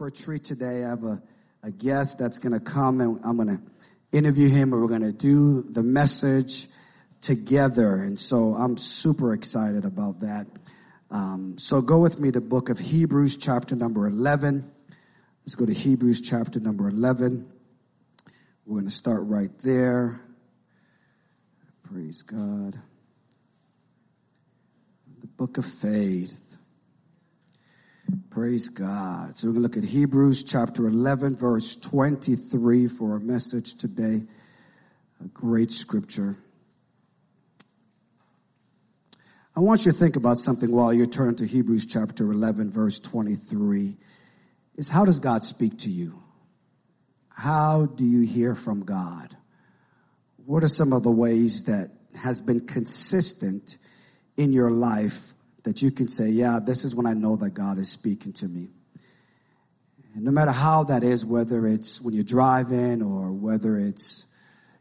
for a treat today. I have a, a guest that's going to come and I'm going to interview him and we're going to do the message together. And so I'm super excited about that. Um, so go with me to the book of Hebrews chapter number 11. Let's go to Hebrews chapter number 11. We're going to start right there. Praise God. The book of faith. Praise God. So we're going to look at Hebrews chapter 11, verse 23 for our message today. A great scripture. I want you to think about something while you turn to Hebrews chapter 11, verse 23. Is how does God speak to you? How do you hear from God? What are some of the ways that has been consistent in your life that you can say, yeah, this is when I know that God is speaking to me. And no matter how that is, whether it's when you're driving or whether it's,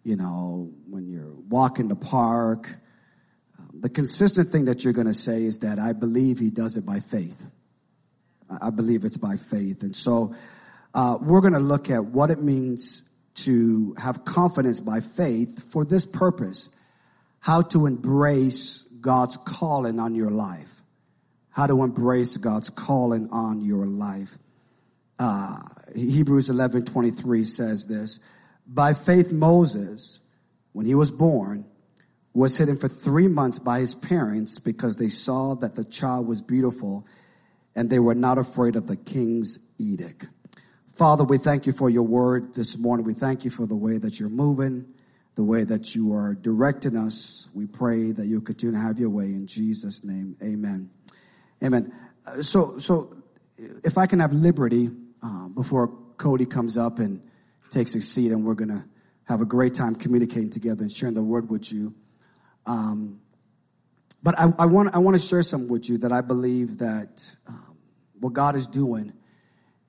you know, when you're walking the park, um, the consistent thing that you're going to say is that I believe he does it by faith. I believe it's by faith. And so uh, we're going to look at what it means to have confidence by faith for this purpose how to embrace God's calling on your life. How to embrace God's calling on your life. Uh, Hebrews 11 23 says this By faith, Moses, when he was born, was hidden for three months by his parents because they saw that the child was beautiful and they were not afraid of the king's edict. Father, we thank you for your word this morning. We thank you for the way that you're moving the way that you are directing us. We pray that you'll continue to have your way in Jesus' name. Amen. Amen. Uh, so, so if I can have liberty uh, before Cody comes up and takes a seat, and we're going to have a great time communicating together and sharing the word with you. Um, but I, I, want I want to share some with you that I believe that um, what God is doing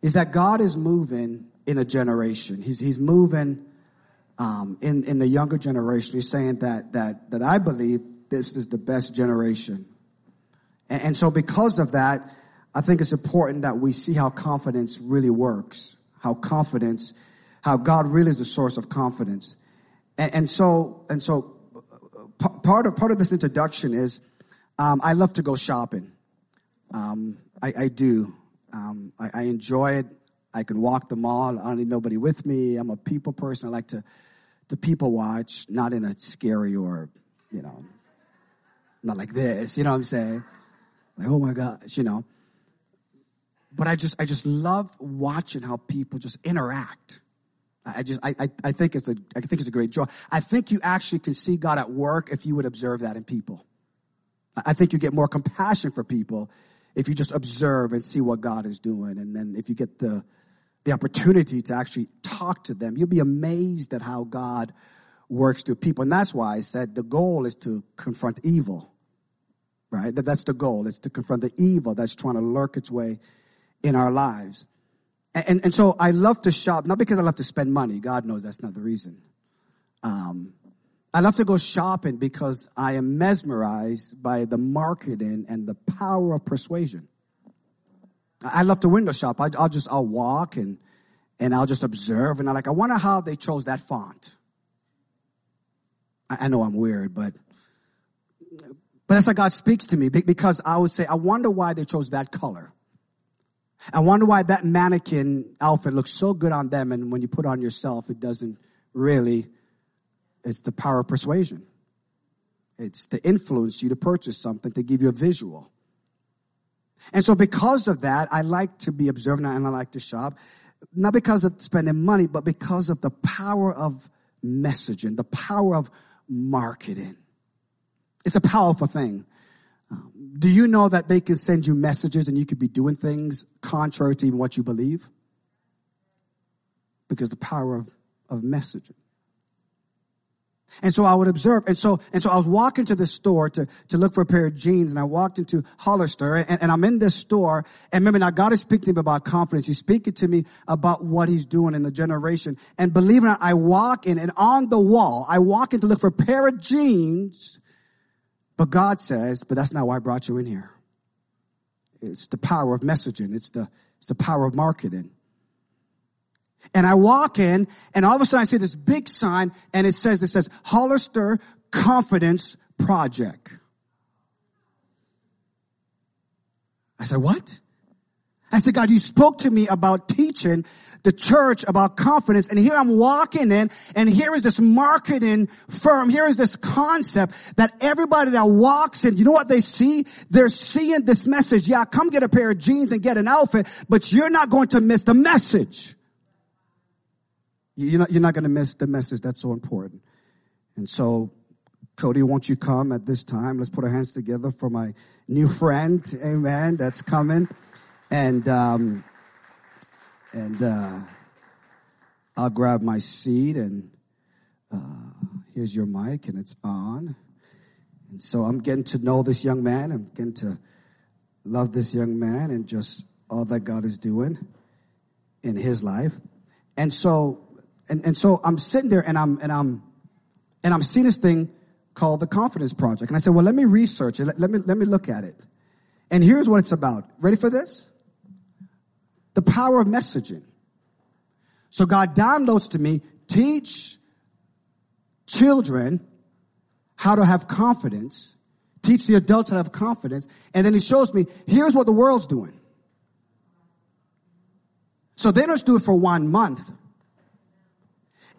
is that God is moving in a generation. He's He's moving um, in in the younger generation. He's saying that that that I believe this is the best generation, and, and so because of that, I think it's important that we see how confidence really works. How confidence, how God really is the source of confidence, and, and so and so part of part of this introduction is um, I love to go shopping. Um, I, I, do. Um, I, I, enjoy it. I can walk the mall. I don't need nobody with me. I'm a people person. I like to to people watch, not in a scary or, you know, not like this, you know what I'm saying? Like, oh my gosh, you know. But I just, I just love watching how people just interact. I just, I, I, I think it's a, I think it's a great joy. I think you actually can see God at work if you would observe that in people. I think you get more compassion for people if you just observe and see what God is doing. And then if you get the, the opportunity to actually talk to them, you'll be amazed at how God works through people. And that's why I said the goal is to confront evil, right? That that's the goal. It's to confront the evil that's trying to lurk its way in our lives. And, and, and so I love to shop, not because I love to spend money. God knows that's not the reason. Um, I love to go shopping because I am mesmerized by the marketing and the power of persuasion. I love to window shop. I, will just, I'll walk and, and I'll just observe and I'm like, I wonder how they chose that font. I, I know I'm weird, but, but that's how God speaks to me because I would say, I wonder why they chose that color. I wonder why that mannequin outfit looks so good on them and when you put on yourself, it doesn't really, it's the power of persuasion. It's to influence you to purchase something, to give you a visual. And so because of that, I like to be observant and I like to shop, not because of spending money, but because of the power of messaging, the power of marketing. It's a powerful thing. Um, do you know that they can send you messages and you could be doing things contrary to even what you believe? Because the power of, of messaging. And so I would observe. And so, and so I was walking to the store to, to look for a pair of jeans and I walked into Hollister and, and I'm in this store. And remember now God is speaking to me about confidence. He's speaking to me about what he's doing in the generation. And believe it or not, I walk in and on the wall, I walk in to look for a pair of jeans. But God says, but that's not why I brought you in here. It's the power of messaging. It's the, it's the power of marketing. And I walk in and all of a sudden I see this big sign and it says, it says Hollister Confidence Project. I said, what? I said, God, you spoke to me about teaching the church about confidence. And here I'm walking in and here is this marketing firm. Here is this concept that everybody that walks in, you know what they see? They're seeing this message. Yeah, come get a pair of jeans and get an outfit, but you're not going to miss the message. You're not, you're not going to miss the message that's so important. And so, Cody, won't you come at this time? Let's put our hands together for my new friend. Amen. That's coming. And, um, and, uh, I'll grab my seat and, uh, here's your mic and it's on. And so I'm getting to know this young man. I'm getting to love this young man and just all that God is doing in his life. And so and, and so I'm sitting there and I'm, and I'm, and I'm seeing this thing called the Confidence Project. And I said, well, let me research it. Let, let me, let me look at it. And here's what it's about. Ready for this? The power of messaging. So God downloads to me, teach children how to have confidence, teach the adults how to have confidence, and then he shows me, here's what the world's doing. So they don't just do it for one month.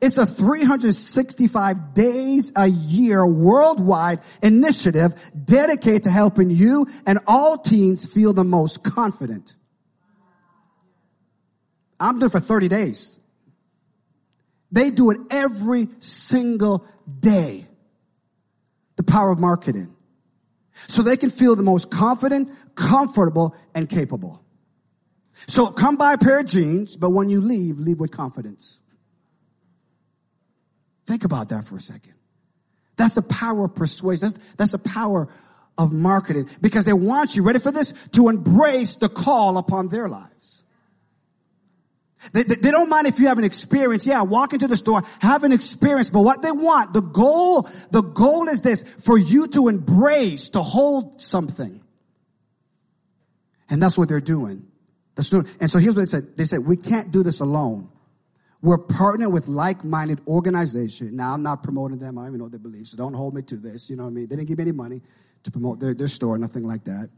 It's a 365 days a year worldwide initiative dedicated to helping you and all teens feel the most confident. I'm doing for 30 days. They do it every single day. The power of marketing. So they can feel the most confident, comfortable, and capable. So come buy a pair of jeans, but when you leave, leave with confidence. Think about that for a second. That's the power of persuasion. That's, that's the power of marketing because they want you, ready for this, to embrace the call upon their lives. They, they, they, don't mind if you have an experience. Yeah, walk into the store, have an experience, but what they want, the goal, the goal is this, for you to embrace, to hold something. And that's what they're doing. That's doing. And so here's what they said. They said, we can't do this alone. We're partnering with like-minded organizations. Now, I'm not promoting them. I don't even know what they believe, so don't hold me to this. You know what I mean? They didn't give me any money to promote their, their store, nothing like that.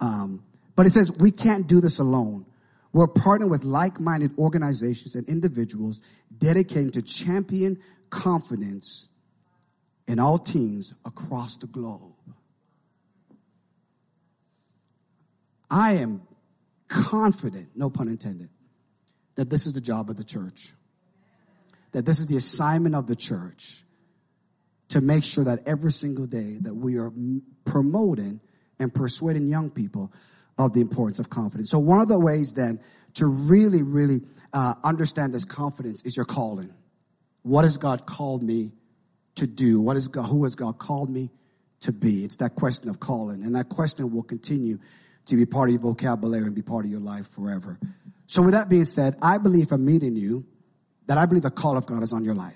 Um, but it says we can't do this alone. We're partnering with like-minded organizations and individuals dedicated to champion confidence in all teens across the globe. I am confident, no pun intended, that this is the job of the church that this is the assignment of the church to make sure that every single day that we are promoting and persuading young people of the importance of confidence. So one of the ways then to really, really uh, understand this confidence is your calling. What has God called me to do? What is God, who has God called me to be? It's that question of calling. And that question will continue to be part of your vocabulary and be part of your life forever. So with that being said, I believe I'm meeting you that I believe the call of God is on your life.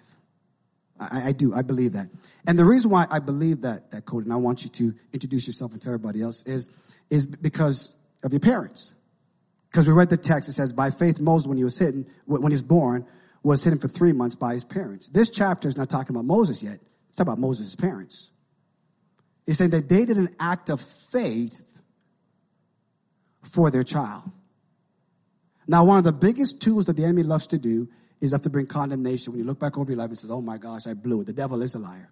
I, I, do. I believe that. And the reason why I believe that, that code, and I want you to introduce yourself and tell everybody else, is, is because of your parents. Because we read the text, it says, by faith, Moses, when he was hidden, when he was born, was hidden for three months by his parents. This chapter is not talking about Moses yet. It's talking about Moses' parents. He's saying that they did an act of faith for their child. Now, one of the biggest tools that the enemy loves to do is have to bring condemnation. When you look back over your life and says, oh my gosh, I blew it. The devil is a liar.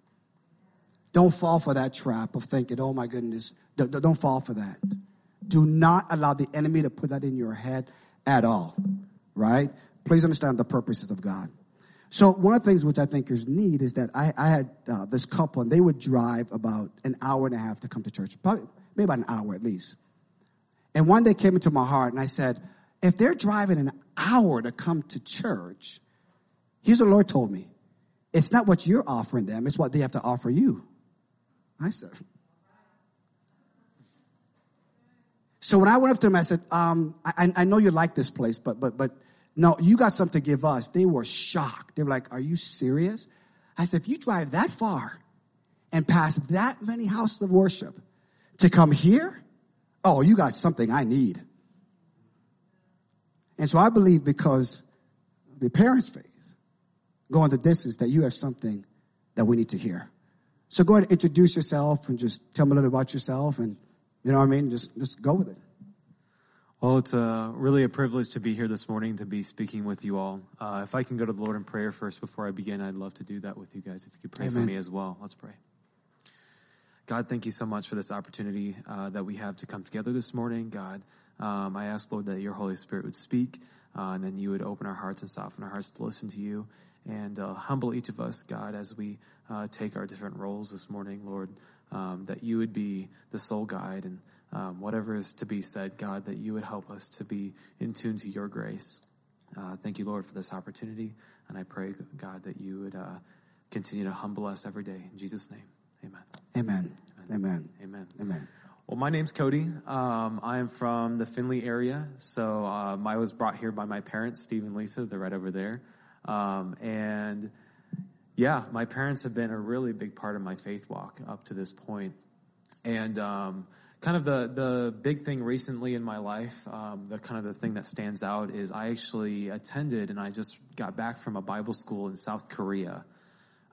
Don't fall for that trap of thinking, oh my goodness. Don't fall for that. Do not allow the enemy to put that in your head at all. Right? Please understand the purposes of God. So one of the things which I think is neat is that I, I had uh, this couple and they would drive about an hour and a half to come to church, probably maybe about an hour at least. And one day came into my heart and I said, if they're driving an hour to come to church, here's what the Lord told me. It's not what you're offering them, it's what they have to offer you. I said. So when I went up to them, I said, um, I, I know you like this place, but, but, but no, you got something to give us. They were shocked. They were like, are you serious? I said, if you drive that far and pass that many houses of worship to come here, oh, you got something I need. And so I believe because the parents' faith, going the distance, that you have something that we need to hear. So go ahead and introduce yourself and just tell me a little about yourself and, you know what I mean? Just, just go with it. Well, it's a, really a privilege to be here this morning to be speaking with you all. Uh, if I can go to the Lord in prayer first before I begin, I'd love to do that with you guys. If you could pray Amen. for me as well. Let's pray. God, thank you so much for this opportunity uh, that we have to come together this morning. God, um, I ask, Lord, that your Holy Spirit would speak uh, and then you would open our hearts and soften our hearts to listen to you and uh, humble each of us, God, as we uh, take our different roles this morning, Lord, um, that you would be the sole guide and um, whatever is to be said, God, that you would help us to be in tune to your grace. Uh, thank you, Lord, for this opportunity. And I pray, God, that you would uh, continue to humble us every day. In Jesus' name, amen. Amen. Amen. Amen. Amen. Well, my name's Cody. Um, I am from the Findlay area. So um, I was brought here by my parents, Steve and Lisa. They're right over there. Um, and yeah, my parents have been a really big part of my faith walk up to this point. And um, kind of the, the big thing recently in my life, um, the kind of the thing that stands out is I actually attended and I just got back from a Bible school in South Korea.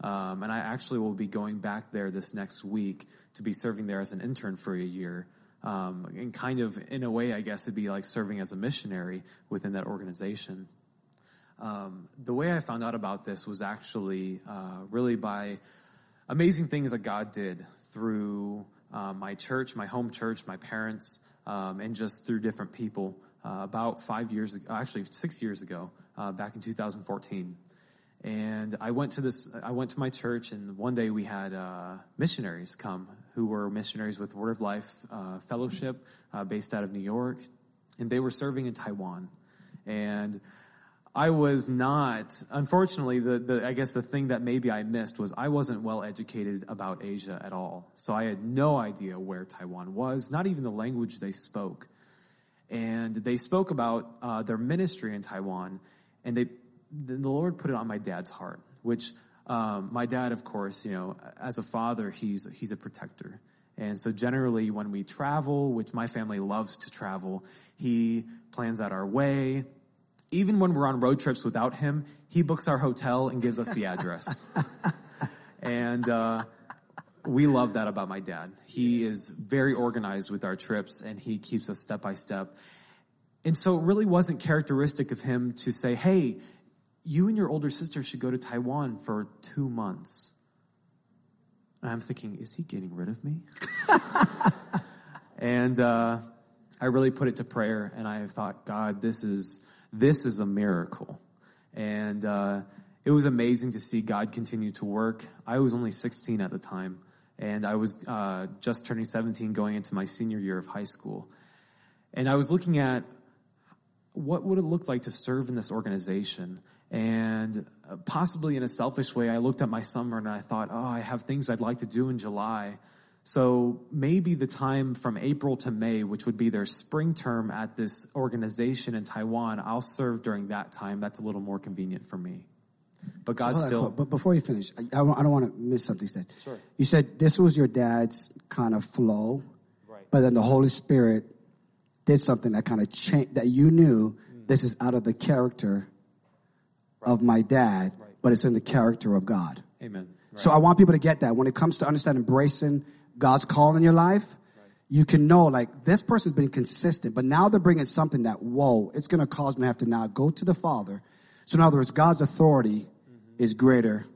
Um, and I actually will be going back there this next week to be serving there as an intern for a year. Um, and kind of, in a way, I guess it'd be like serving as a missionary within that organization. Um, the way I found out about this was actually uh, really by amazing things that God did through uh, my church, my home church, my parents, um, and just through different people. Uh, about five years actually six years ago, uh, back in 2014. And I went to this, I went to my church, and one day we had uh, missionaries come who were missionaries with Word of Life uh, Fellowship based out of New York, and they were serving in Taiwan. And I was not, unfortunately, the, the, I guess the thing that maybe I missed was I wasn't well educated about Asia at all. So I had no idea where Taiwan was, not even the language they spoke. And they spoke about uh, their ministry in Taiwan, and they, the Lord put it on my dad's heart, which um, my dad, of course, you know, as a father, he's he's a protector, and so generally when we travel, which my family loves to travel, he plans out our way. Even when we're on road trips without him, he books our hotel and gives us the address. and uh, we love that about my dad. He is very organized with our trips, and he keeps us step by step. And so it really wasn't characteristic of him to say, hey, you and your older sister should go to Taiwan for two months. And I'm thinking, is he getting rid of me? and uh, I really put it to prayer, and I thought, God, this is this is a miracle. And uh, it was amazing to see God continue to work. I was only 16 at the time, and I was uh, just turning 17, going into my senior year of high school. And I was looking at what would it look like to serve in this organization and uh, possibly in a selfish way, I looked at my summer and I thought, oh, I have things I'd like to do in July. So maybe the time from April to May, which would be their spring term at this organization in Taiwan, I'll serve during that time. That's a little more convenient for me. But God Hold on, still. Cole, But before you finish, I, I don't want to miss something you said. Sure. You said this was your dad's kind of flow, Right. but then the Holy Spirit did something that kind of changed, that you knew Mm. this is out of the character of my dad, Right. but it's in the character of God. Amen. Right. So I want people to get that. When it comes to understanding, embracing God's call in your life, you can know like this person's been consistent, but now they're bringing something that, whoa, it's going to cause me to have to now go to the Father. So in other words, God's authority mm-hmm. is greater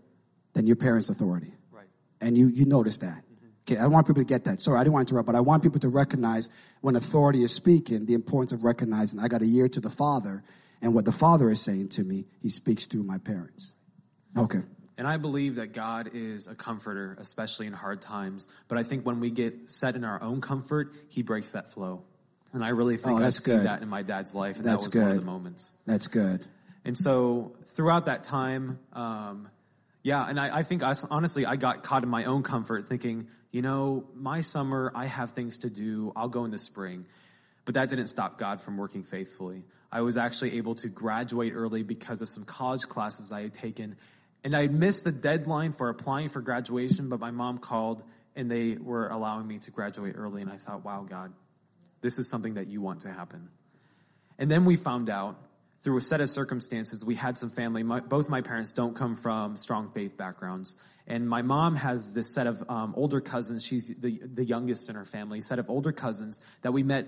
than your parents' authority. Right. And you, you notice that. Mm-hmm. Okay, I want people to get that. Sorry, I didn't want to interrupt, but I want people to recognize when authority is speaking, the importance of recognizing I got a year to the Father, and what the Father is saying to me, He speaks through my parents. Okay. And I believe that God is a comforter, especially in hard times. But I think when we get set in our own comfort, He breaks that flow. And I really think Oh, I that's see good. that in my dad's life, and That's that was one of good. the moments. That's good. And so throughout that time, um, yeah, and I, I think I, honestly, I got caught in my own comfort thinking, you know, my summer, I have things to do. I'll go in the spring. But that didn't stop God from working faithfully. I was actually able to graduate early because of some college classes I had taken. And I had missed the deadline for applying for graduation, but my mom called and they were allowing me to graduate early. And I thought, wow, God, this is something that you want to happen. And then we found out through a set of circumstances, we had some family. My, both my parents don't come from strong faith backgrounds. And my mom has this set of um, older cousins. She's the, the youngest in her family, set of older cousins that we met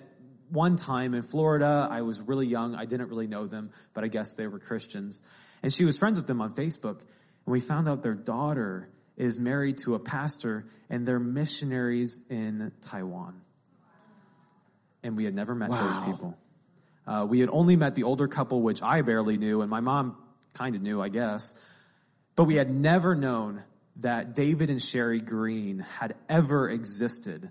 one time in Florida. I was really young. I didn't really know them, but I guess they were Christians. And she was friends with them on Facebook. And we found out their daughter is married to a pastor and they're missionaries in Taiwan. And we had never met Wow. those people. Uh, we had only met the older couple, which I barely knew, and my mom kind of knew, I guess. But we had never known that David and Sherry Green had ever existed,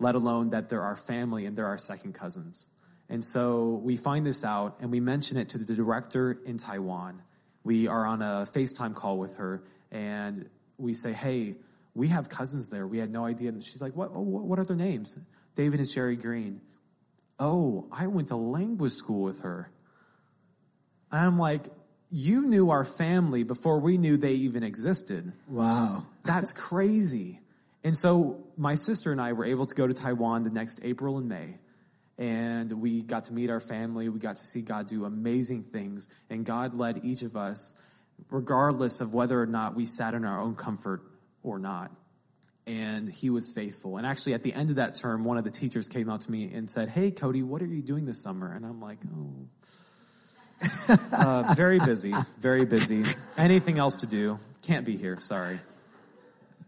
let alone that they're our family and they're our second cousins. And so we find this out and we mention it to the director in Taiwan. We are on a FaceTime call with her and we say, Hey, we have cousins there. We had no idea. And she's like, What, oh, what are their names? David and Sherry Green. Oh, I went to language school with her. And I'm like, You knew our family before we knew they even existed. Wow. That's crazy. And so my sister and I were able to go to Taiwan the next April and May. And we got to meet our family. We got to see God do amazing things. And God led each of us, regardless of whether or not we sat in our own comfort or not. And He was faithful. And actually, at the end of that term, one of the teachers came out to me and said, Hey, Cody, what are you doing this summer? And I'm like, Oh, uh, very busy, very busy. Anything else to do? Can't be here. Sorry.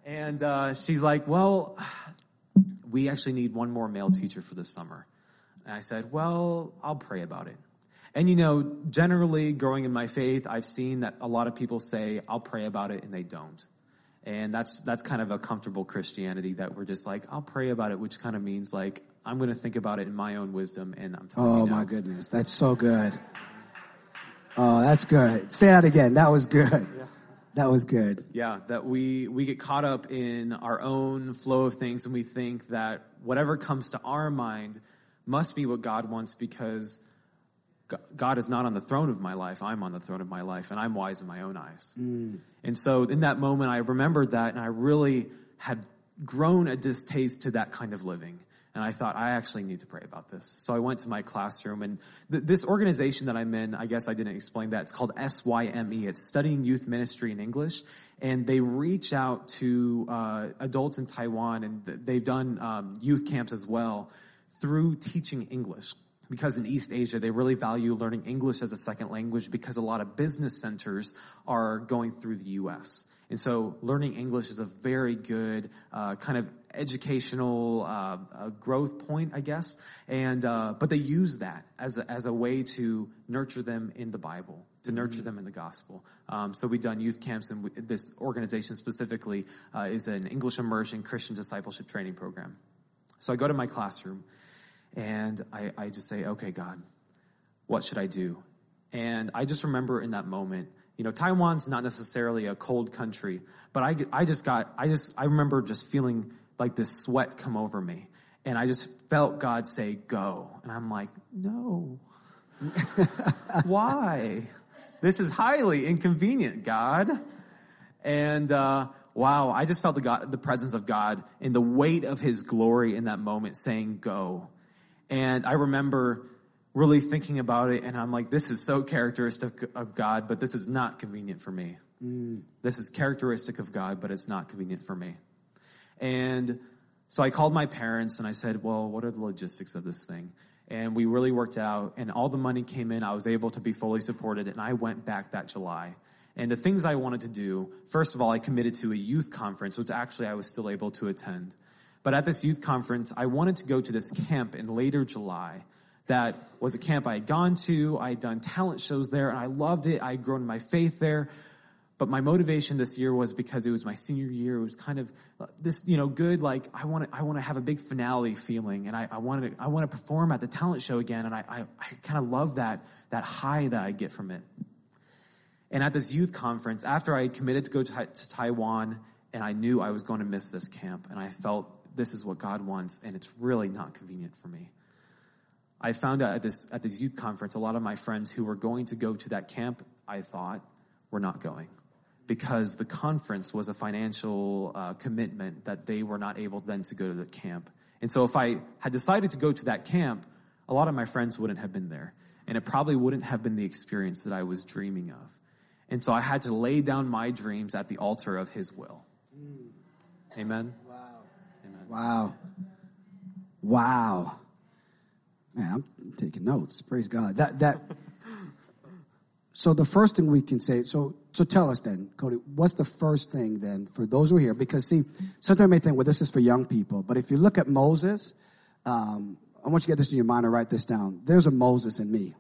And uh, she's like, Well, we actually need one more male teacher for this summer. And I said, Well, I'll pray about it. And you know, generally growing in my faith, I've seen that a lot of people say, I'll pray about it, and they don't. And that's that's kind of a comfortable Christianity that we're just like, I'll pray about it, which kind of means like I'm going to think about it in my own wisdom, and I'm telling Oh you no. my goodness. That's so good. Oh, that's good. Say that again. That was good. That was good. Yeah, that we we get caught up in our own flow of things and we think that whatever comes to our mind must be what God wants because God is not on the throne of my life. I'm on the throne of my life and I'm wise in my own eyes. And so in that moment I remembered that and I really had grown a distaste to that kind of living. And I thought, I actually need to pray about this. So I went to my classroom, and th- this organization that I'm in, I guess I didn't explain that. It's called SYME. It's Studying Youth Ministry in English. And they reach out to uh, adults in Taiwan, and th- they've done um, youth camps as well through teaching English. Because in East Asia, they really value learning English as a second language because a lot of business centers are going through the U.S. And so learning English is a very good uh, kind of educational uh, uh, growth point, I guess. And uh, but they use that as a, as a way to nurture them in the Bible, to nurture them in the gospel. Um, so we've done youth camps, and we, this organization specifically uh, is an English immersion Christian discipleship training program. So I go to my classroom, and I, I just say, "Okay, God, what should I do?" And I just remember in that moment, you know, Taiwan's not necessarily a cold country, but I, I just got, I just, I remember just feeling like this sweat come over me. And I just felt God say, go. And I'm like, no. Why? This is highly inconvenient, God. And, uh, wow, I just felt the God, the presence of God and the weight of his glory in that moment saying, go. And I remember really thinking about it, and I'm like, this is so characteristic of God, but this is not convenient for me. Mm. This is characteristic of God, but it's not convenient for me. And so I called my parents and I said, well, what are the logistics of this thing? And we really worked out, and all the money came in. I was able to be fully supported, and I went back that July. And the things I wanted to do, first of all, I committed to a youth conference, which actually I was still able to attend. But at this youth conference, I wanted to go to this camp in later July that was a camp I had gone to. I had done talent shows there, and I loved it. I had grown in my faith there. But my motivation this year was because it was my senior year. It was kind of uh, this, you know, good. Like I want to, I want to have a big finale feeling, and I, I wanted, to, I want to perform at the talent show again, and I, I, I kind of love that that high that I get from it. And at this youth conference, after I had committed to go to, to Taiwan, and I knew I was going to miss this camp, and I felt this is what God wants, and it's really not convenient for me. I found out at this at this youth conference, a lot of my friends who were going to go to that camp, I thought, were not going because the conference was a financial uh, commitment that they were not able then to go to the camp. And so if I had decided to go to that camp, a lot of my friends wouldn't have been there. and it probably wouldn't have been the experience that I was dreaming of. And so I had to lay down my dreams at the altar of His will. Amen. Wow. Wow. Man, I'm taking notes. Praise God. That that. so the first thing we can say. So so tell us then, Cody. What's the first thing then for those who are here? Because see, sometimes may think, well, this is for young people. But if you look at Moses, um, I want you to get this in your mind and write this down. There's a Moses in me.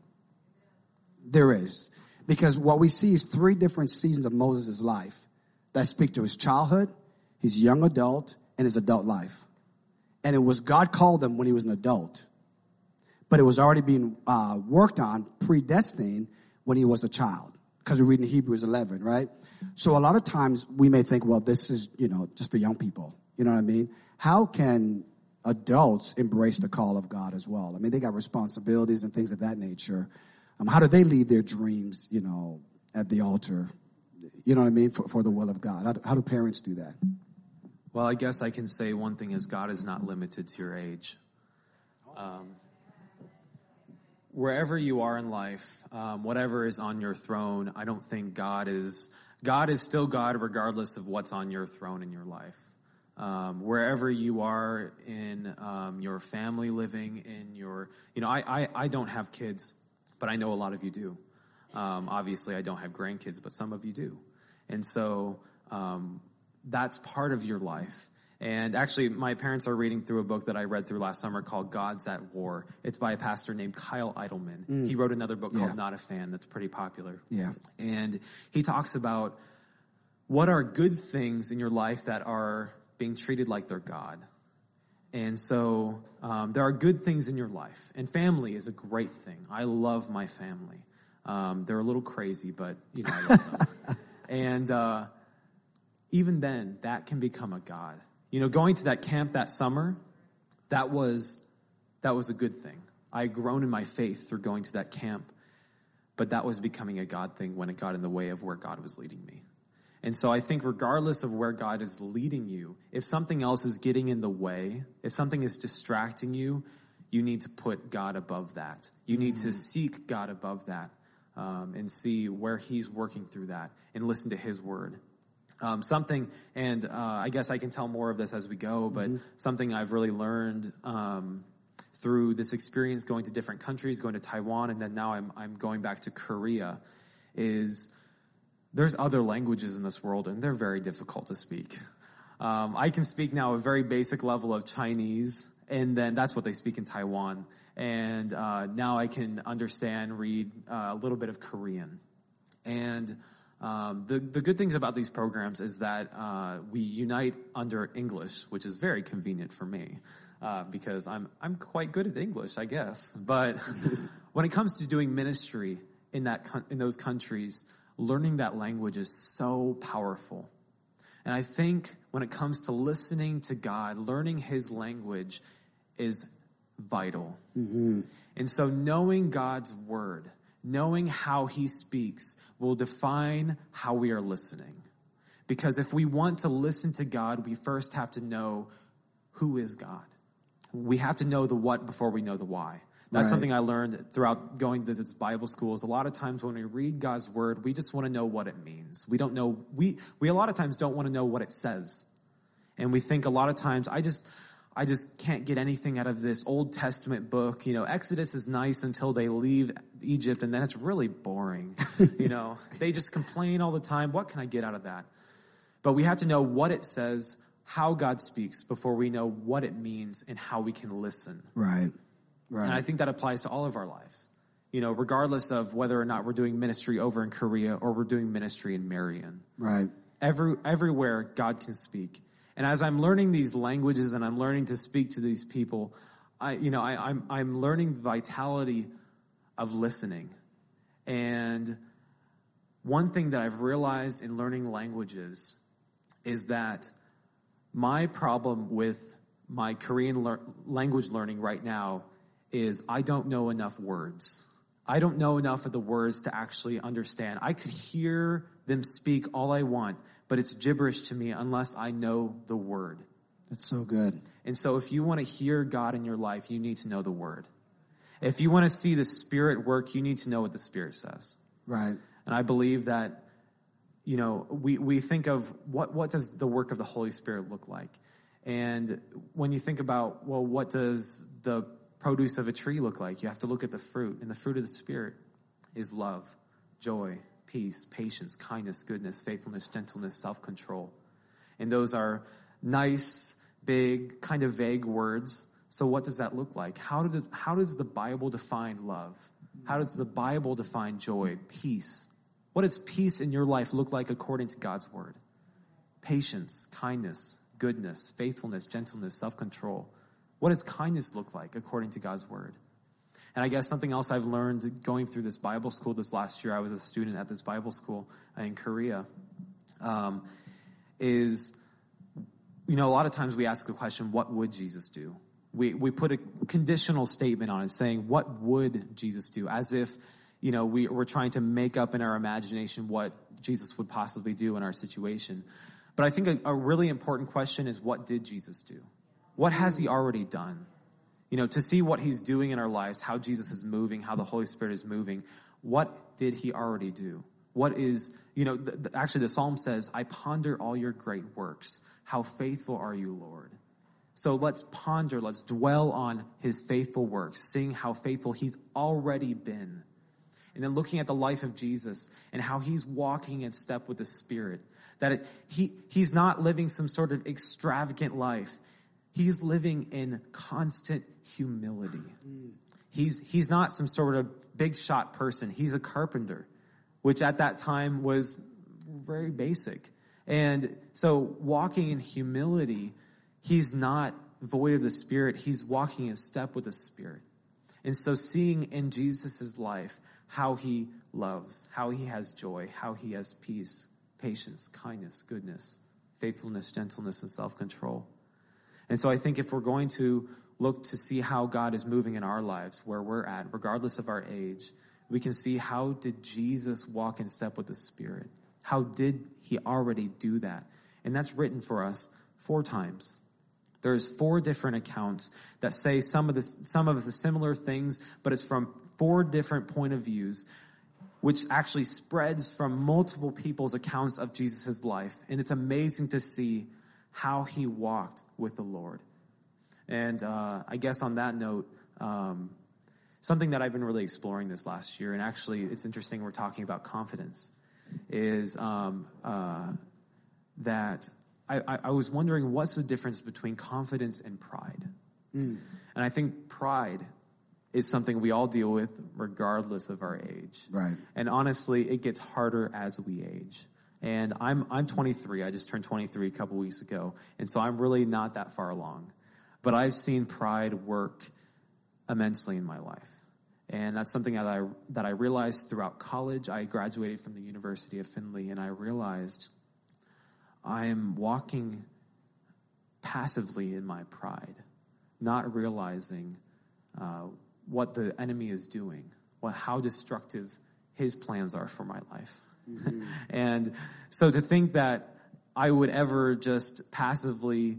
There is. Because what we see is three different seasons of Moses' life that speak to his childhood, his young adult, and his adult life. And it was God called him when he was an adult, but it was already being uh, worked on, predestined when he was a child. Because we're reading Hebrews 11, right? So a lot of times we may think, well, this is, you know, just for young people. You know what I mean? How can adults embrace the call of God as well? I mean, they got responsibilities and things of that nature. Um, how do they leave their dreams, you know, at the altar? You know what I mean? For, for the will of God. How do, how do parents do that? Well, I guess I can say one thing is God is not limited to your age. Um, wherever you are in life, um, whatever is on your throne, I don't think God is God is still God regardless of what's on your throne in your life. Um, wherever you are in um, your family living, in your, you know, I, I, I don't have kids, but I know a lot of you do. Um, obviously, I don't have grandkids, but some of you do. And so um, that's part of your life. And actually, my parents are reading through a book that I read through last summer called Gods at War. It's by a pastor named Kyle Idleman. Mm. He wrote another book called yeah. Not a Fan that's pretty popular. Yeah. And he talks about what are good things in your life that are being treated like they're God. And so um, there are good things in your life, and family is a great thing. I love my family. Um, they're a little crazy, but you know I love them. and uh, even then, that can become a god. You know, going to that camp that summer, that was that was a good thing. I had grown in my faith through going to that camp, but that was becoming a God thing when it got in the way of where God was leading me. And so I think, regardless of where God is leading you, if something else is getting in the way, if something is distracting you, you need to put God above that. You need to mm. seek God above that um, and see where He's working through that and listen to His word. Um, something, and uh, I guess I can tell more of this as we go, but mm-hmm. something I've really learned um, through this experience going to different countries, going to Taiwan, and then now I'm, I'm going back to Korea is there's other languages in this world, and they're very difficult to speak. Um, I can speak now a very basic level of Chinese, and then that's what they speak in Taiwan. And uh, now I can understand, read uh, a little bit of Korean. And um, the, the good things about these programs is that uh, we unite under English, which is very convenient for me. Uh, because I'm I'm quite good at English, I guess. But when it comes to doing ministry in that in those countries, learning that language is so powerful. And I think when it comes to listening to God, learning His language is vital. Mm-hmm. And so knowing God's word, knowing how He speaks, will define how we are listening. Because if we want to listen to God, we first have to know who is God. We have to know the what before we know the why. That's right. something I learned throughout going to this Bible schools. A lot of times when we read God's word, we just want to know what it means. We don't know, we, we a lot of times don't want to know what it says. And we think a lot of times, I just, I just can't get anything out of this Old Testament book. You know, Exodus is nice until they leave Egypt and then it's really boring. you know, they just complain all the time. What can I get out of that? But we have to know what it says, how God speaks before we know what it means and how we can listen. Right. Right. And I think that applies to all of our lives. You know, regardless of whether or not we're doing ministry over in Korea or we're doing ministry in Marion. Right. Every, everywhere God can speak. And as I'm learning these languages and I'm learning to speak to these people, I, you know, I, I'm, I'm learning the vitality of listening. And one thing that I've realized in learning languages is that my problem with my Korean le- language learning right now is I don't know enough words. I don't know enough of the words to actually understand. I could hear them speak all I want, but it's gibberish to me unless I know the word. That's so good. And so if you want to hear God in your life, you need to know the word. If you want to see the Spirit work, you need to know what the Spirit says. Right. And I believe that, you know, we, we think of what, what does the work of the Holy Spirit look like? And when you think about, well, what does the produce of a tree look like? You have to look at the fruit. And the fruit of the Spirit is love, joy, peace, patience, kindness, goodness, faithfulness, gentleness, self control. And those are nice, big, kind of vague words. So, what does that look like? How, did it, how does the Bible define love? How does the Bible define joy, peace? What does peace in your life look like according to God's word? Patience, kindness, goodness, faithfulness, gentleness, self control. What does kindness look like according to God's word? And I guess something else I've learned going through this Bible school this last year, I was a student at this Bible school in Korea, um, is, you know, a lot of times we ask the question, what would Jesus do? We, we put a conditional statement on it saying, what would Jesus do? As if, you know, we, we're trying to make up in our imagination what Jesus would possibly do in our situation. But I think a, a really important question is, what did Jesus do? What has he already done? You know, to see what he's doing in our lives, how Jesus is moving, how the Holy Spirit is moving. What did he already do? What is, you know, th- actually the psalm says, I ponder all your great works. How faithful are you, Lord? So let's ponder, let's dwell on his faithful works, seeing how faithful he's already been. And then looking at the life of Jesus and how he's walking in step with the Spirit. That it, he, he's not living some sort of extravagant life. He's living in constant humility. He's, he's not some sort of big shot person. He's a carpenter, which at that time was very basic. And so walking in humility, he's not void of the Spirit. He's walking in step with the Spirit. And so seeing in Jesus' life how he loves, how he has joy, how he has peace, patience, kindness, goodness, faithfulness, gentleness, and self control. And so I think if we're going to look to see how God is moving in our lives, where we're at, regardless of our age, we can see how did Jesus walk in step with the Spirit? How did he already do that? And that's written for us four times. There's four different accounts that say some of the some of the similar things, but it's from four different point of views, which actually spreads from multiple people's accounts of Jesus' life. And it's amazing to see how he walked with the Lord. And uh, I guess on that note, um, something that I've been really exploring this last year, and actually it's interesting we're talking about confidence, is um, uh, that I, I, I, was wondering what's the difference between confidence and pride? Mm. And I think pride is something we all deal with regardless of our age. Right. And honestly, it gets harder as we age. And I'm I'm 23. I just turned 23 a couple weeks ago, and so I'm really not that far along. But I've seen pride work immensely in my life. And that's something that I, that I realized throughout college. I graduated from the University of Findlay, and I realized I am walking passively in my pride, not realizing uh, what the enemy is doing, what, how destructive his plans are for my life. Mm-hmm. and so to think that I would ever just passively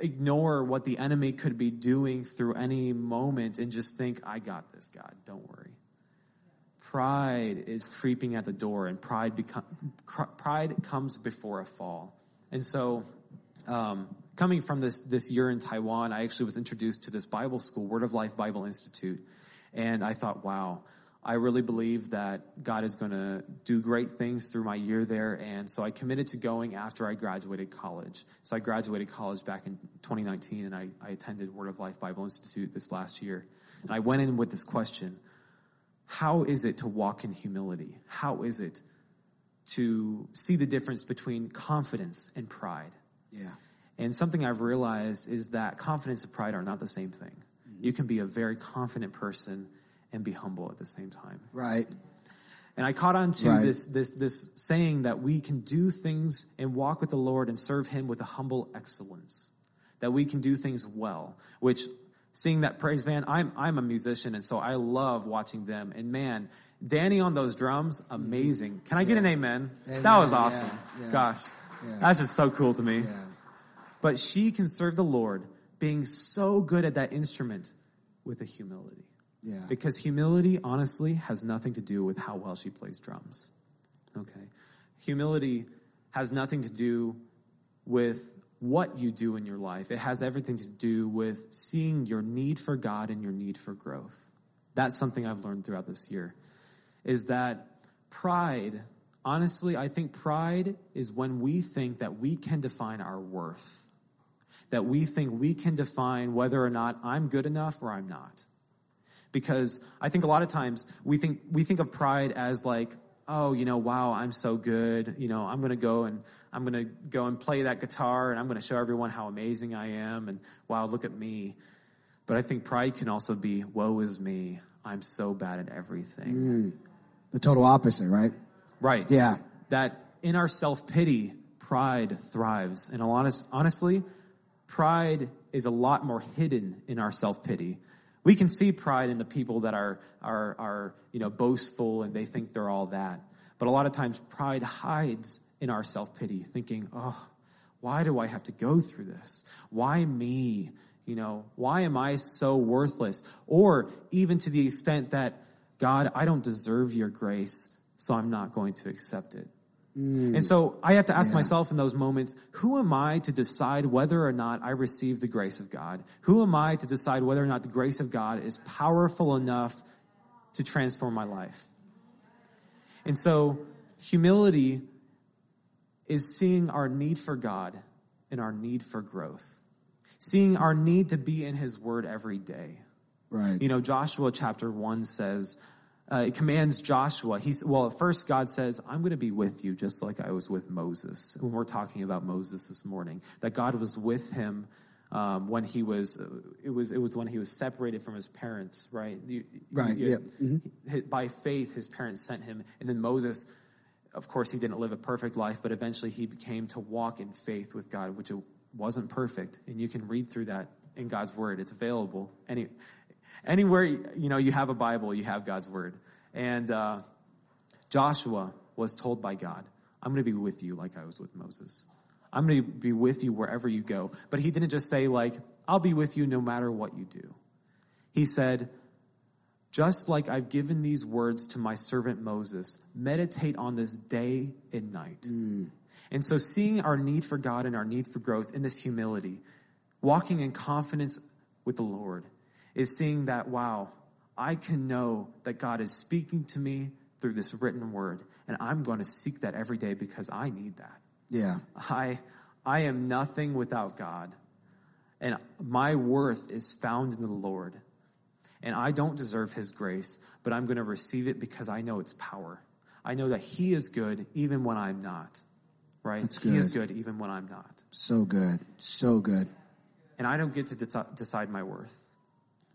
ignore what the enemy could be doing through any moment and just think, I got this, God, don't worry. Pride is creeping at the door, and pride, become, pride comes before a fall. And so, um, coming from this, this year in Taiwan, I actually was introduced to this Bible school, Word of Life Bible Institute. And I thought, wow, I really believe that God is going to do great things through my year there. And so I committed to going after I graduated college. So I graduated college back in 2019 and I, I attended Word of Life Bible Institute this last year. And I went in with this question How is it to walk in humility? How is it to see the difference between confidence and pride? Yeah. And something I've realized is that confidence and pride are not the same thing. Mm-hmm. You can be a very confident person and be humble at the same time. Right. And I caught on to right. this, this, this saying that we can do things and walk with the Lord and serve Him with a humble excellence. That we can do things well, which seeing that praise band, I'm, I'm a musician and so I love watching them. And man, Danny on those drums, mm-hmm. amazing. Can I get yeah. an amen? amen? That was awesome. Yeah. Yeah. Gosh, that's just so cool to me. But she can serve the Lord being so good at that instrument with a humility. Yeah. Because humility, honestly, has nothing to do with how well she plays drums. Okay. Humility has nothing to do with what you do in your life. It has everything to do with seeing your need for God and your need for growth. That's something I've learned throughout this year. Is that pride, honestly, I think pride is when we think that we can define our worth. That we think we can define whether or not I'm good enough or I'm not. Because I think a lot of times we think we think of pride as like, oh, you know, wow, I'm so good. You know, I'm going to go and I'm going to go and play that guitar and I'm going to show everyone how amazing I am and wow, look at me. But I think pride can also be, woe is me. I'm so bad at everything. Mm. The total opposite, right? Right. Yeah. That in our self pity, pride thrives. And honest, honestly, pride is a lot more hidden in our self pity. We can see pride in the people that are, are, are, you know, boastful and they think they're all that. But a lot of times pride hides in our self pity, thinking, oh, why do I have to go through this? Why me? You know, why am I so worthless? Or even to the extent that, God, I don't deserve your grace, so I'm not going to accept it. Mm. And so I have to ask Yeah. myself in those moments, who am I to decide whether or not I receive the grace of God? Who am I to decide whether or not the grace of God is powerful enough to transform my life? And so humility is seeing our need for God and our need for growth. Seeing our need to be in his word every day. Right. You know, Joshua chapter 1 says, uh, it commands Joshua. He's, well, at first God says, I'm going to be with you just like I was with Moses. When we're talking about Moses this morning, that God was with him um, when he was, it was, it was when he was separated from his parents, right? You- Right, you- yeah. Mhm. By faith, his parents sent him. And then Moses, of course, he didn't live a perfect life, but eventually he became to walk in faith with God, which it wasn't perfect. And you can read through that in God's word. It's available. Any, anywhere, you know, you have a Bible, you have God's word. And uh, Joshua was told by God, I'm going to be with you like I was with Moses. I'm going to be with you wherever you go. But he didn't just say, like, I'll be with you no matter what you do. He said, just like I've given these words to my servant Moses, meditate on this day and night. Mm. And so, seeing our need for God and our need for growth in this humility, walking in confidence with the Lord, is seeing that, wow, I can know that God is speaking to me through this written word, and I'm going to seek that every day because I need that. Yeah. I, I am nothing without God, and my worth is found in the Lord. And I don't deserve His grace, but I'm going to receive it because I know its power. I know that He is good even when I'm not. Right? He is good. even when I'm not. So good. So good. And I don't get to deci- decide my worth.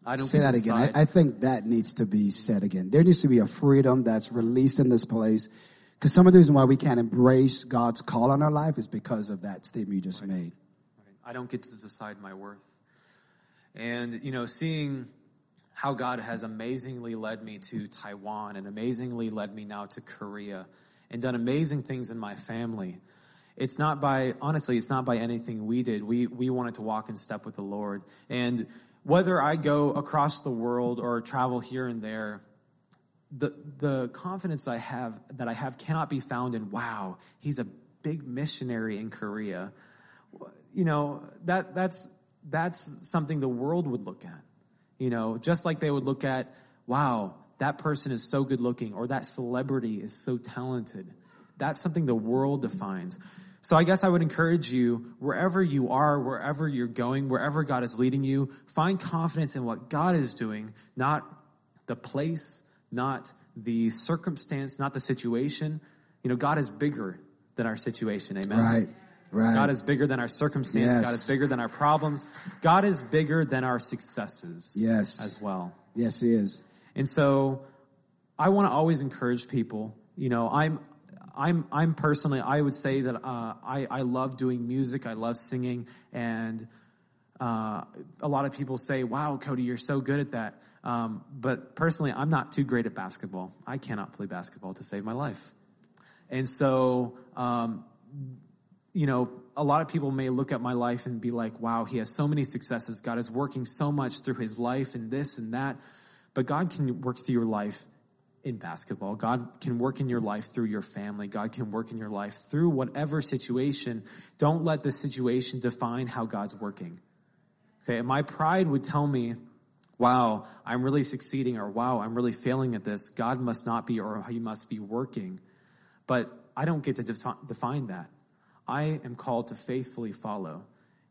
I don't Say that again. I, I think that needs to be said again. There needs to be a freedom that's released in this place. Because some of the reason why we can't embrace God's call on our life is because of that statement you just made. I don't get to decide my worth. And, you know, seeing how God has amazingly led me to Taiwan and amazingly led me now to Korea and done amazing things in my family. It's not by, honestly, it's not by anything we did. We, we wanted to walk in step with the Lord. And whether I go across the world or travel here and there, the the confidence I have that I have cannot be found in wow he's a big missionary in Korea you know that that's that's something the world would look at you know just like they would look at wow that person is so good looking or that celebrity is so talented that's something the world defines so I guess I would encourage you wherever you are wherever you're going wherever God is leading you find confidence in what God is doing not the place, not the circumstance, not the situation. You know, God is bigger than our situation. Amen. Right. Right. God is bigger than our circumstance. Yes. God is bigger than our problems. God is bigger than our successes. Yes. As well. yes, he is. And so I want to always encourage people. You know, I'm, I'm, I'm personally, I would say that uh, I, I love doing music. I love singing. And uh, a lot of people say, wow, Cody, you're so good at that. Um, but personally, I'm not too great at basketball. I cannot play basketball to save my life. And so, um, you know, a lot of people may look at my life and be like, wow, he has so many successes. God is working so much through his life and this and that. But God can work through your life in basketball. God can work in your life through your family. God can work in your life through whatever situation. Don't let the situation define how God's working. Okay, And my pride would tell me, wow, I'm really succeeding, or wow, I'm really failing at this. God must not be, or he must be working. But I don't get to defi- define that. I am called to faithfully follow.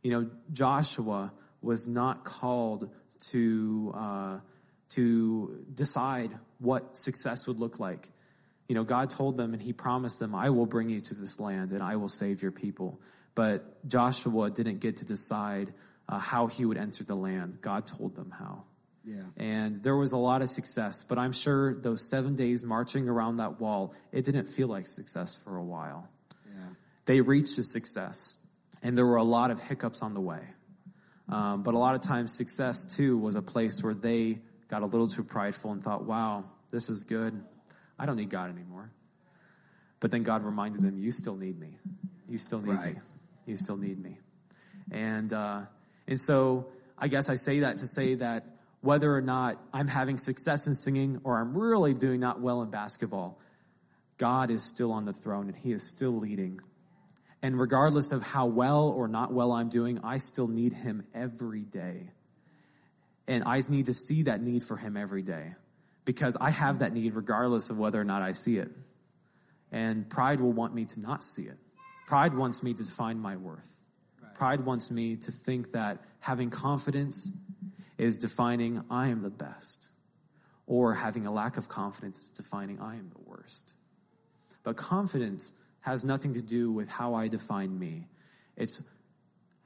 You know, Joshua was not called to uh, to decide what success would look like. You know, God told them and He promised them, "I will bring you to this land and I will save your people." But Joshua didn't get to decide uh, how he would enter the land. God told them how. Yeah. And there was a lot of success, but I'm sure those seven days marching around that wall, it didn't feel like success for a while. They reached a success, and there were a lot of hiccups on the way. Um, but a lot of times, success too was a place where they got a little too prideful and thought, wow, this is good. I don't need God anymore. But then God reminded them, you still need me. You still need Right. me. You still need me. And, uh, and so I guess I say that to say that whether or not I'm having success in singing or I'm really doing not well in basketball, God is still on the throne and He is still leading. And regardless of how well or not well I'm doing, I still need Him every day. And I need to see that need for Him every day because I have that need regardless of whether or not I see it. And pride will want me to not see it. Pride wants me to define my worth. Pride wants me to think that having confidence is defining I am the best, or having a lack of confidence is defining I am the worst. But confidence has nothing to do with how I define me. It's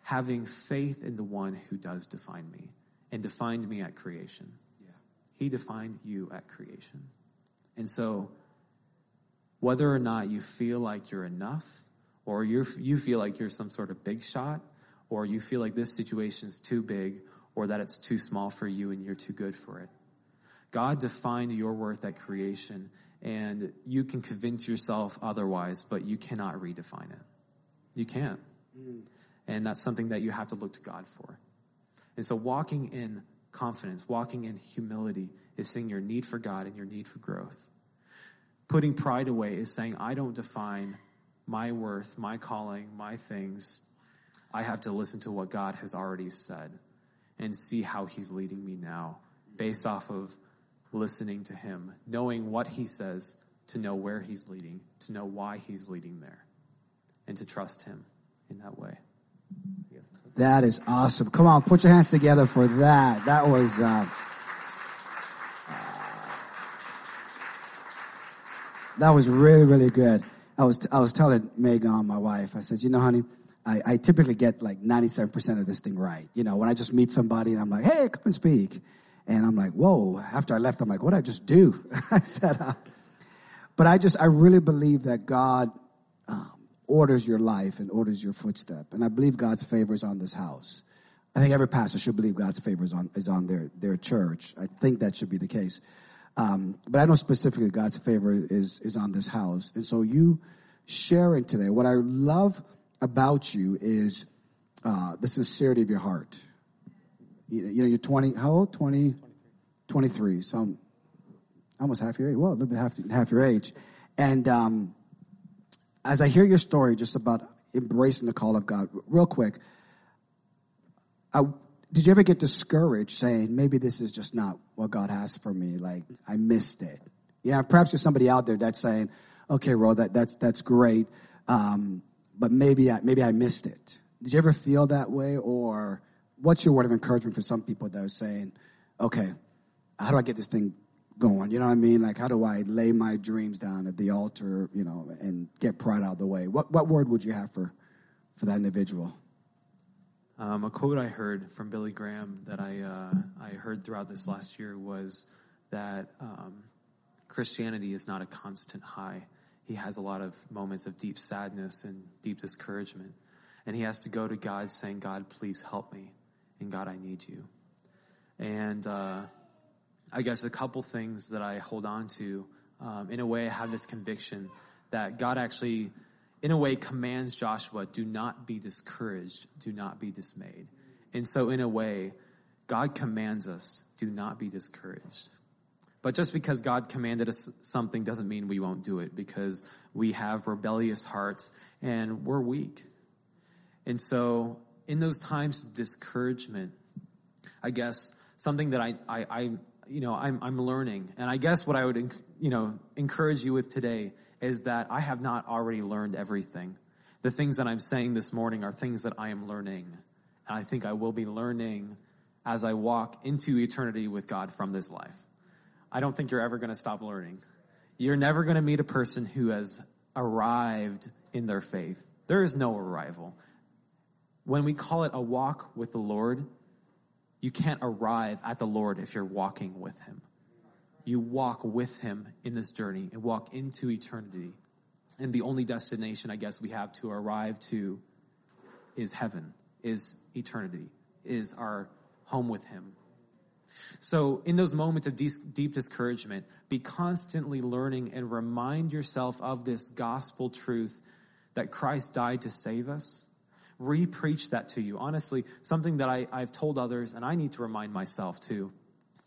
having faith in the one who does define me and defined me at creation. Yeah. He defined you at creation. And so, whether or not you feel like you're enough, or you you feel like you're some sort of big shot, or you feel like this situation's too big, or that it's too small for you and you're too good for it, God defined your worth at creation, and you can convince yourself otherwise, but you cannot redefine it. You can't. Mm. And that's something that you have to look to God for. And so, walking in confidence, walking in humility, is seeing your need for God and your need for growth. Putting pride away is saying, I don't define my worth, my calling, my things. I have to listen to what God has already said and see how He's leading me now based off of listening to Him, knowing what He says, to know where He's leading, to know why He's leading there, and to trust Him in that way. That is awesome. Come on, put your hands together for that. That was. Uh, that was really, really good. I was I was telling Megan, my wife, I said, you know, honey, I, I typically get like ninety seven percent of this thing right. You know, when I just meet somebody and I'm like, hey, come and speak, and I'm like, whoa. After I left, I'm like, what did I just do? I said, uh, but I just I really believe that God um, orders your life and orders your footstep, and I believe God's favor is on this house. I think every pastor should believe God's favor is on is on their their church. I think that should be the case. Um, but I know specifically God's favor is is on this house, and so you sharing today. What I love about you is uh, the sincerity of your heart. You, know, you're 20. How old? 20, 23. So I'm almost half your age. Well, a little bit half half your age, and um, as I hear your story, just about embracing the call of God, real quick. I, did you ever get discouraged saying, maybe this is just not what God has for me? Like, I missed it. Yeah, perhaps there's somebody out there that's saying, okay, Ro, that, that's, that's great. Um, but maybe I, maybe I missed it. Did you ever feel that way? Or what's your word of encouragement for some people that are saying, okay, how do I get this thing going? You know what I mean? Like, how do I lay my dreams down at the altar, you know, and get pride out of the way? What, what word would you have for, for that individual? Um, a quote I heard from Billy Graham that I uh, I heard throughout this last year was that um, Christianity is not a constant high. He has a lot of moments of deep sadness and deep discouragement, and he has to go to God saying, "God, please help me," and God, I need you. And uh, I guess a couple things that I hold on to. Um, in a way, I have this conviction that God actually in a way commands Joshua, do not be discouraged, do not be dismayed. And so, in a way, God commands us, do not be discouraged. But just because God commanded us something doesn't mean we won't do it because we have rebellious hearts and we're weak. And so, in those times of discouragement, I guess something that I, I, I you know, I'm, I'm learning, and I guess what I would, you know, encourage you with today is that I have not already learned everything. The things that I'm saying this morning are things that I am learning, and I think I will be learning as I walk into eternity with God from this life. I don't think you're ever going to stop learning. You're never going to meet a person who has arrived in their faith. There is no arrival. When we call it a walk with the Lord, you can't arrive at the Lord if you're walking with Him. You walk with Him in this journey and walk into eternity. And the only destination, I guess, we have to arrive to is heaven, is eternity, is our home with Him. So, in those moments of deep discouragement, be constantly learning and remind yourself of this gospel truth that Christ died to save us. Repreach that to you. Honestly, something that I, I've told others, and I need to remind myself too,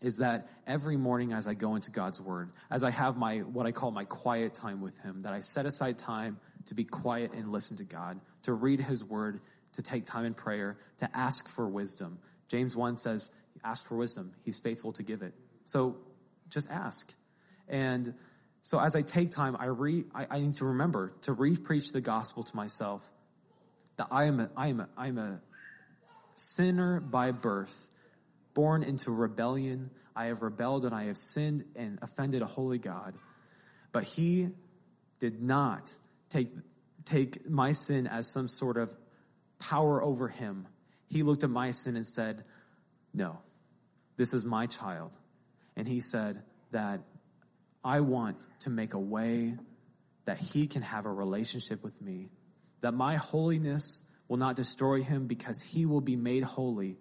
is that every morning as I go into God's Word, as I have my what I call my quiet time with Him, that I set aside time to be quiet and listen to God, to read His Word, to take time in prayer, to ask for wisdom. James 1 says, ask for wisdom. He's faithful to give it. So just ask. And so as I take time, I re I, I need to remember to re-preach the gospel to myself that I am a, I am a, I am a sinner by birth, born into rebellion. I have rebelled and I have sinned and offended a holy God. But he did not take take my sin as some sort of power over him. He looked at my sin and said, "No. This is my child. And he said that I want to make a way that he can have a relationship with me, that my holiness will not destroy him because he will be made holy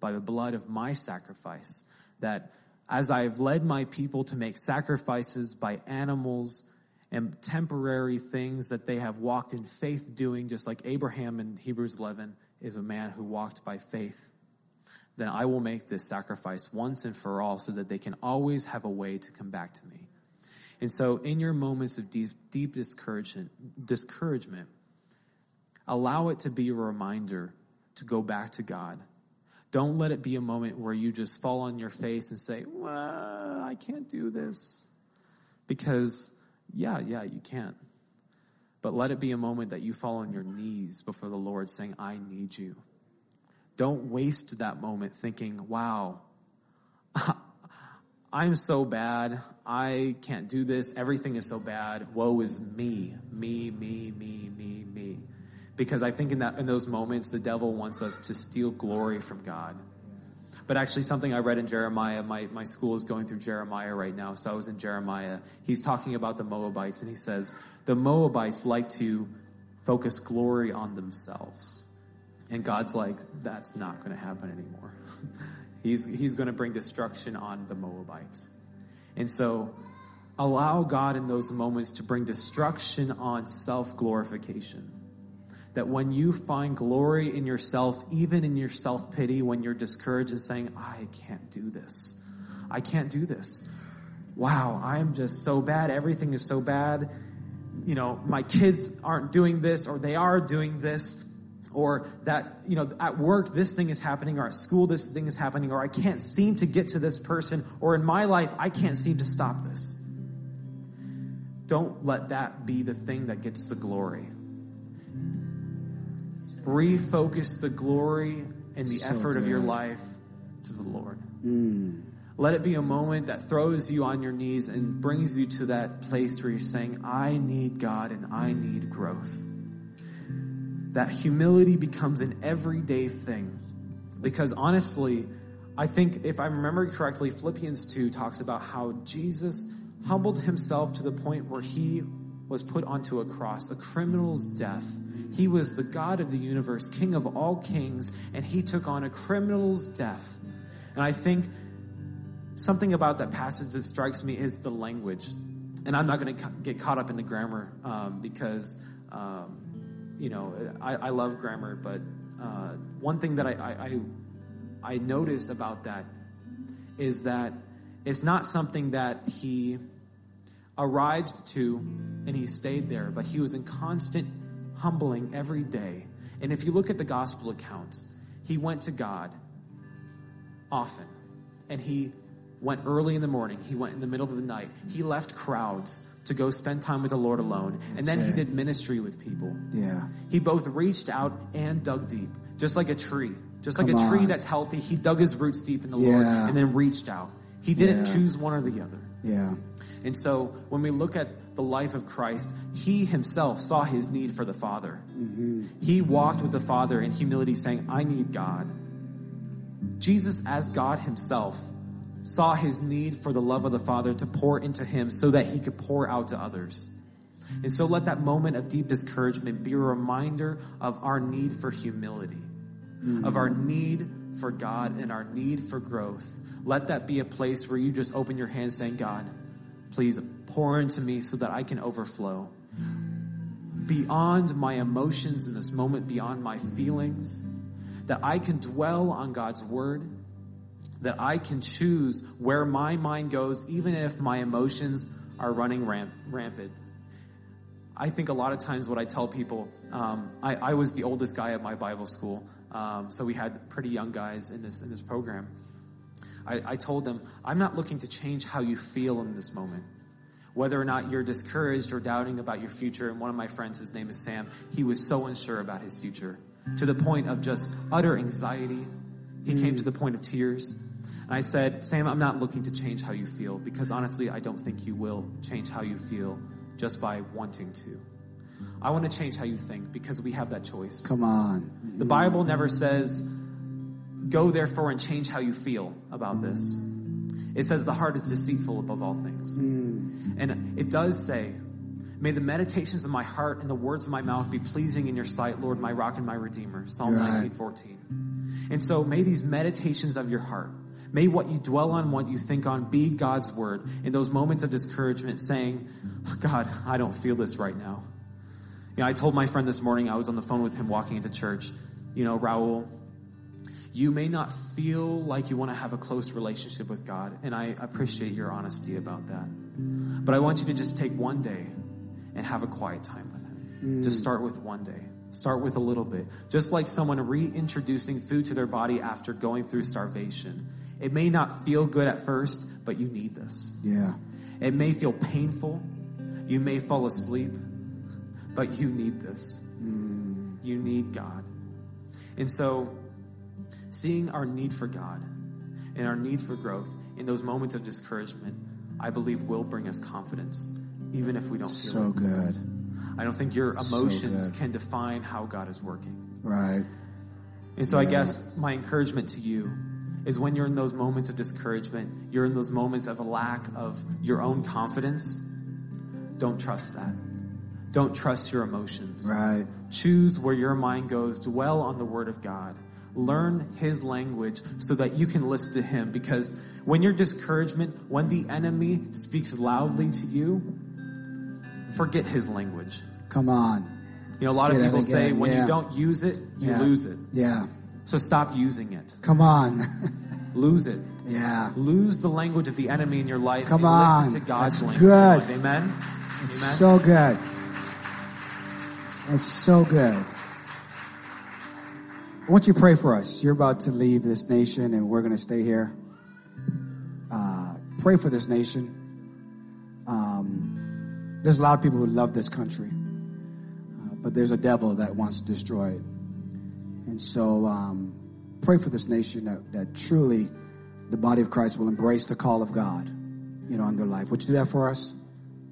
by the blood of my sacrifice. That as I have led my people to make sacrifices by animals and temporary things that they have walked in faith doing, just like Abraham in Hebrews 11 is a man who walked by faith then I will make this sacrifice once and for all so that they can always have a way to come back to me. And so, in your moments of deep, deep discouragement, discouragement, allow it to be a reminder to go back to God. Don't let it be a moment where you just fall on your face and say, well, I can't do this. Because, yeah, yeah, you can't. But let it be a moment that you fall on your knees before the Lord saying, I need you. Don't waste that moment thinking, wow, I'm so bad. I can't do this. Everything is so bad. Woe is me. Me, me, me, me, me. Because I think in that in those moments the devil wants us to steal glory from God. But actually something I read in Jeremiah, my, my school is going through Jeremiah right now, so I was in Jeremiah. He's talking about the Moabites and he says, the Moabites like to focus glory on themselves. And God's like, that's not going to happen anymore. he's he's going to bring destruction on the Moabites. And so allow God in those moments to bring destruction on self glorification. That when you find glory in yourself, even in your self pity, when you're discouraged and saying, I can't do this, I can't do this. Wow, I'm just so bad. Everything is so bad. You know, my kids aren't doing this or they are doing this or that, you know, at work this thing is happening, or at school this thing is happening, or I can't seem to get to this person, or in my life I can't seem to stop this. Don't let that be the thing that gets the glory. Refocus the glory and the so effort good. of your life to the Lord. Mm. Let it be a moment that throws you on your knees and brings you to that place where you're saying, I need God and I need growth that humility becomes an everyday thing. Because honestly, I think if I remember correctly, Philippians 2 talks about how Jesus humbled himself to the point where he was put onto a cross, a criminal's death. He was the God of the universe, King of all kings, and he took on a criminal's death. And I think something about that passage that strikes me is the language. And I'm not going to get caught up in the grammar um, because um, you know, I, I love grammar, but uh, one thing that I, I, I notice about that is that it's not something that he arrived to and he stayed there, but he was in constant humbling every day. And if you look at the gospel accounts, he went to God often. And he went early in the morning, he went in the middle of the night. He left crowds to go spend time with the Lord alone. and That's then he did ministry with people. Yeah. He both reached out and dug deep, just like a tree. Just like Come a tree on. that's healthy, he dug his roots deep in the Lord and then reached out. He didn't Yeah. choose one or the other. Yeah. And so when we look at the life of Christ, he himself saw his need for the Father. Mm-hmm. He walked with the Father in humility, saying, I need God. Jesus, as God himself, saw his need for the love of the Father to pour into him so that he could pour out to others. And so let that moment of deep discouragement be a reminder of our need for humility, mm-hmm. of our need for God and our need for growth. Let that be a place where you just open your hands saying, God, please pour into me so that I can overflow. Beyond my emotions in this moment, beyond my feelings, that I can dwell on God's word, that I can choose where my mind goes, even if my emotions are running ramp- rampant. I think a lot of times what I tell people, um, I, I was the oldest guy at my Bible school, um, so we had pretty young guys in this in this program. I, I told them, I'm not looking to change how you feel in this moment. Whether or not you're discouraged or doubting about your future, and one of my friends, his name is Sam, he was so unsure about his future to the point of just utter anxiety. He came to the point of tears. And I said, Sam, I'm not looking to change how you feel because honestly, I don't think you will change how you feel just by wanting to. I want to change how you think because we have that choice. Come on. The Bible never says, go therefore and change how you feel about this. It says the heart is deceitful above all things. Mm. And it does say, may the meditations of my heart and the words of my mouth be pleasing in your sight, Lord, my rock and my redeemer. Psalm Right. 19, 14. And so may these meditations of your heart, may what you dwell on, what you think on, be God's word in those moments of discouragement, saying, oh, God, I don't feel this right now. You know, I told my friend this morning, I was on the phone with him walking into church, you know, Raul, you may not feel like you want to have a close relationship with God, and I appreciate your honesty about that. But I want you to just take one day and have a quiet time with Him. Mm. Just start with one day. Start with a little bit. Just like someone reintroducing food to their body after going through starvation. It may not feel good at first, but you need this. Yeah. It may feel painful. You may fall asleep, but you need this. Mm. You need God. And so, seeing our need for God and our need for growth in those moments of discouragement, I believe will bring us confidence, even if we don't feel So it. good. I don't think your emotions good. can define how God is working. Right. And so I guess my encouragement to you is when you're in those moments of discouragement, you're in those moments of a lack of your own confidence, don't trust that. Don't trust your emotions. Right. Choose where your mind goes. Dwell on the Word of God. Learn His language so that you can listen to Him. Because when you're discouragement, when the enemy speaks loudly to you, forget His language. Come on. You know, a lot Say of people say when yeah. you don't use it, you Yeah. lose it. Yeah. So stop using it. Come on. Lose it. yeah. Lose the language of the enemy in your life Come and on. listen to God's That's language. good. Amen. It's Amen. so good. It's so good. I want you to pray for us. You're about to leave this nation and we're going to stay here. Uh, pray for this nation. Um, there's a lot of people who love this country, uh, but there's a devil that wants to destroy it. And so um, pray for this nation that, that truly the body of Christ will embrace the call of God, you know, in their life. Would you do that for us?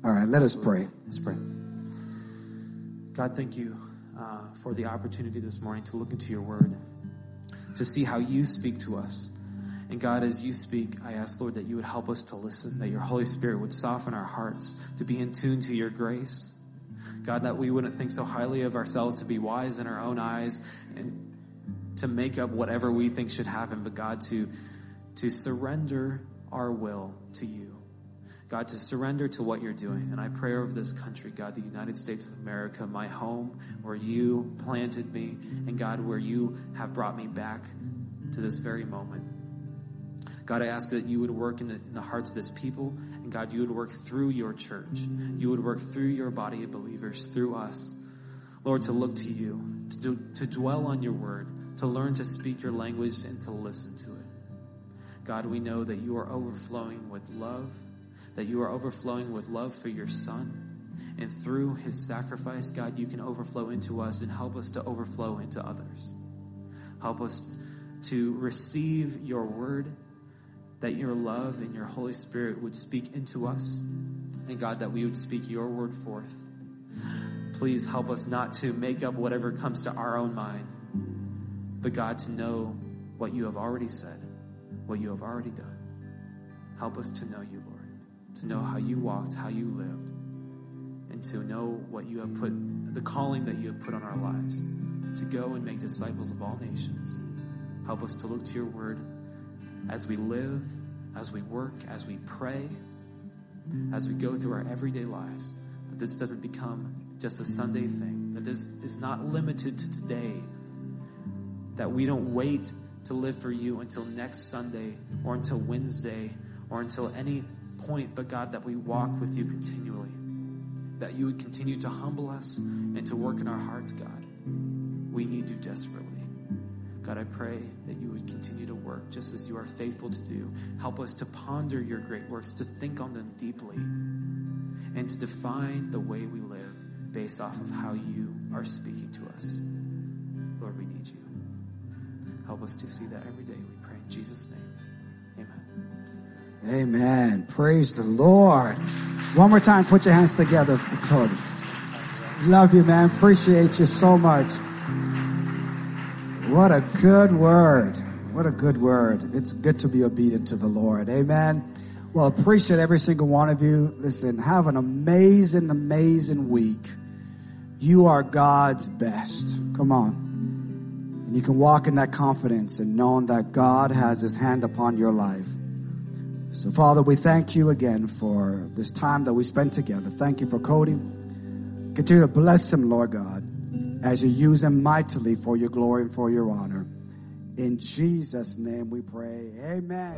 All right, let us pray. Let's pray. God, thank you uh, for the opportunity this morning to look into your word, to see how you speak to us. And God, as you speak, I ask, Lord, that you would help us to listen, that your Holy Spirit would soften our hearts to be in tune to your grace. God, that we wouldn't think so highly of ourselves to be wise in our own eyes and to make up whatever we think should happen, but God, to, to surrender our will to you. God, to surrender to what you're doing. And I pray over this country, God, the United States of America, my home, where you planted me, and God, where you have brought me back to this very moment. God, I ask that you would work in the, in the hearts of this people, and God, you would work through your church. You would work through your body of believers, through us. Lord, to look to you, to, do, to dwell on your word, to learn to speak your language, and to listen to it. God, we know that you are overflowing with love, that you are overflowing with love for your son. And through his sacrifice, God, you can overflow into us and help us to overflow into others. Help us to receive your word that your love and your Holy Spirit would speak into us. And God, that we would speak your word forth. Please help us not to make up whatever comes to our own mind, but God, to know what you have already said, what you have already done. Help us to know you, to know how you walked, how you lived, and to know what you have put, the calling that you have put on our lives, to go and make disciples of all nations. Help us to look to your word as we live, as we work, as we pray, as we go through our everyday lives, that this doesn't become just a Sunday thing, that this is not limited to today, that we don't wait to live for you until next Sunday or until Wednesday or until any point, but God, that we walk with you continually, that you would continue to humble us and to work in our hearts, God. We need you desperately. God, I pray that you would continue to work just as you are faithful to do. Help us to ponder your great works, to think on them deeply, and to define the way we live based off of how you are speaking to us. Lord, we need you. Help us to see that every day. We pray in Jesus' name. Amen. Praise the Lord. One more time, put your hands together for Cody. Love you, man. Appreciate you so much. What a good word. What a good word. It's good to be obedient to the Lord. Amen. Well, appreciate every single one of you. Listen, have an amazing, amazing week. You are God's best. Come on. And you can walk in that confidence and knowing that God has his hand upon your life. So, Father, we thank you again for this time that we spent together. Thank you for Cody. Continue to bless him, Lord God as you use him mightily for your glory and for your honor. In Jesus' name we pray. Amen.